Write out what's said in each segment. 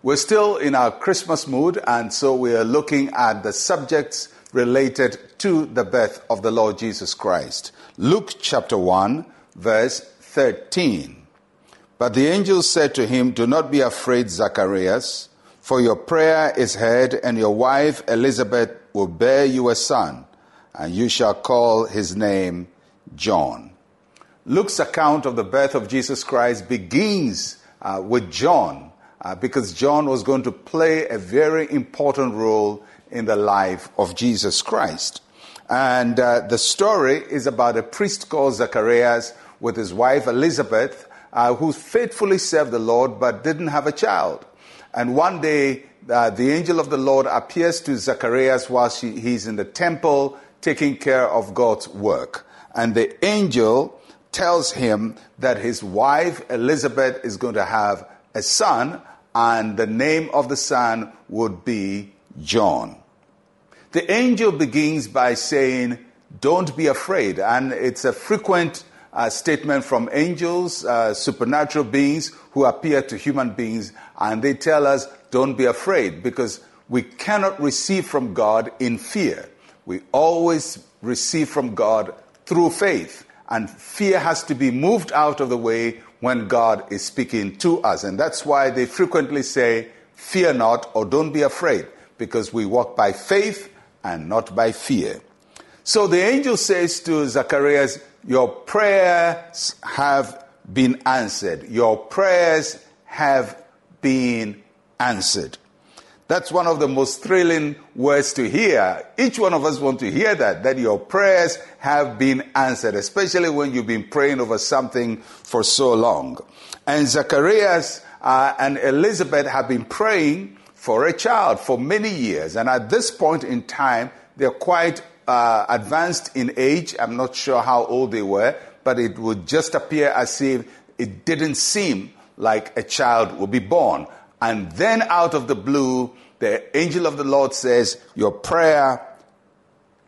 We're still in our Christmas mood, and so we are looking at the subjects related to the birth of the Lord Jesus Christ. Luke chapter 1, verse 13. But the angel said to him, Do not be afraid, Zacharias, for your prayer is heard, and your wife Elizabeth will bear you a son, and you shall call his name John. Luke's account of the birth of Jesus Christ begins uh, with John, uh, because John was going to play a very important role in the life of Jesus Christ. And uh, the story is about a priest called Zacharias with his wife Elizabeth, uh, who faithfully served the Lord but didn't have a child. And one day, uh, the angel of the Lord appears to Zacharias while she, he's in the temple taking care of God's work. And the angel tells him that his wife Elizabeth is going to have a son, and the name of the son would be John. The angel begins by saying, Don't be afraid. And it's a frequent uh, statement from angels, uh, supernatural beings who appear to human beings, and they tell us, Don't be afraid, because we cannot receive from God in fear. We always receive from God through faith. And fear has to be moved out of the way when God is speaking to us. And that's why they frequently say, Fear not or don't be afraid, because we walk by faith and not by fear. So the angel says to Zacharias, Your prayers have been answered. Your prayers have been answered. That's one of the most thrilling words to hear. Each one of us want to hear that, that your prayers have been answered, especially when you've been praying over something for so long. And Zacharias uh, and Elizabeth have been praying for a child for many years. And at this point in time, they're quite uh, advanced in age. I'm not sure how old they were, but it would just appear as if it didn't seem like a child would be born. And then out of the blue, the angel of the Lord says, Your prayer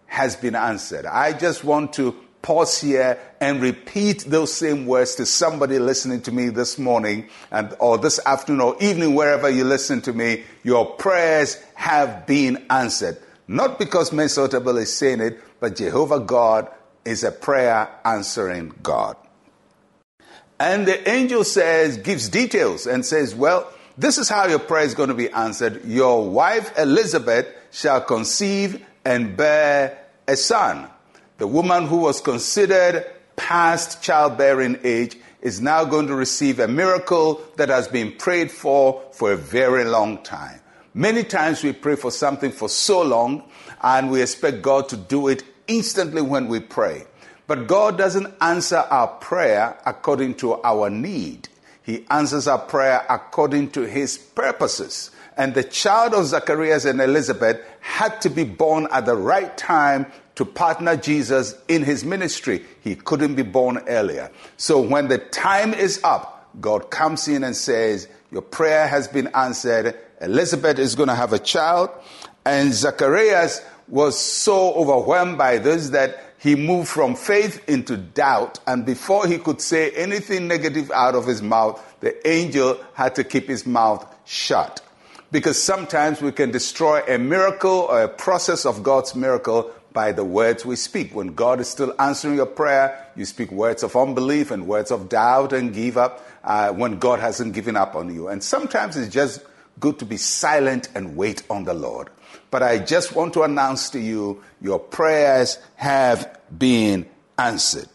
has been answered. I just want to pause here and repeat those same words to somebody listening to me this morning and or this afternoon or evening wherever you listen to me. Your prayers have been answered. Not because Mensa Otabil is saying it but Jehovah God is a prayer answering God. And the angel says gives details and says well this is how your prayer is going to be answered. Your wife Elizabeth shall conceive and bear a son. The woman who was considered past childbearing age is now going to receive a miracle that has been prayed for for a very long time. Many times we pray for something for so long and we expect God to do it instantly when we pray. But God doesn't answer our prayer according to our need. He answers our prayer according to his purposes. And the child of Zacharias and Elizabeth had to be born at the right time to partner Jesus in his ministry. He couldn't be born earlier. So when the time is up, God comes in and says, Your prayer has been answered. Elizabeth is going to have a child. And Zacharias was so overwhelmed by this that he moved from faith into doubt. And before he could say anything negative out of his mouth, the angel had to keep his mouth shut. Because sometimes we can destroy a miracle or a process of God's miracle by the words we speak. When God is still answering your prayer, you speak words of unbelief and words of doubt and give up uh, when God hasn't given up on you. And sometimes it's just good to be silent and wait on the Lord. But I just want to announce to you your prayers have been answered.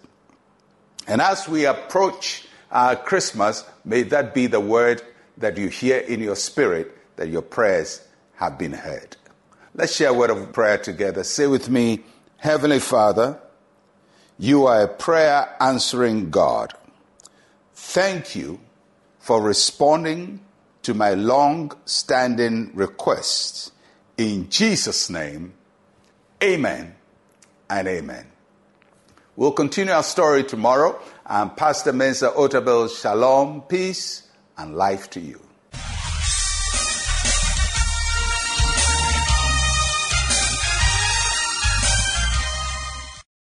And as we approach uh, Christmas, may that be the word that you hear in your spirit that your prayers have been heard. Let's share a word of prayer together. Say with me, Heavenly Father, you are a prayer answering God. Thank you for responding to my long standing requests in Jesus' name, amen and amen. We'll continue our story tomorrow. I'm Pastor Mensa Otabil. Shalom, peace, and life to you.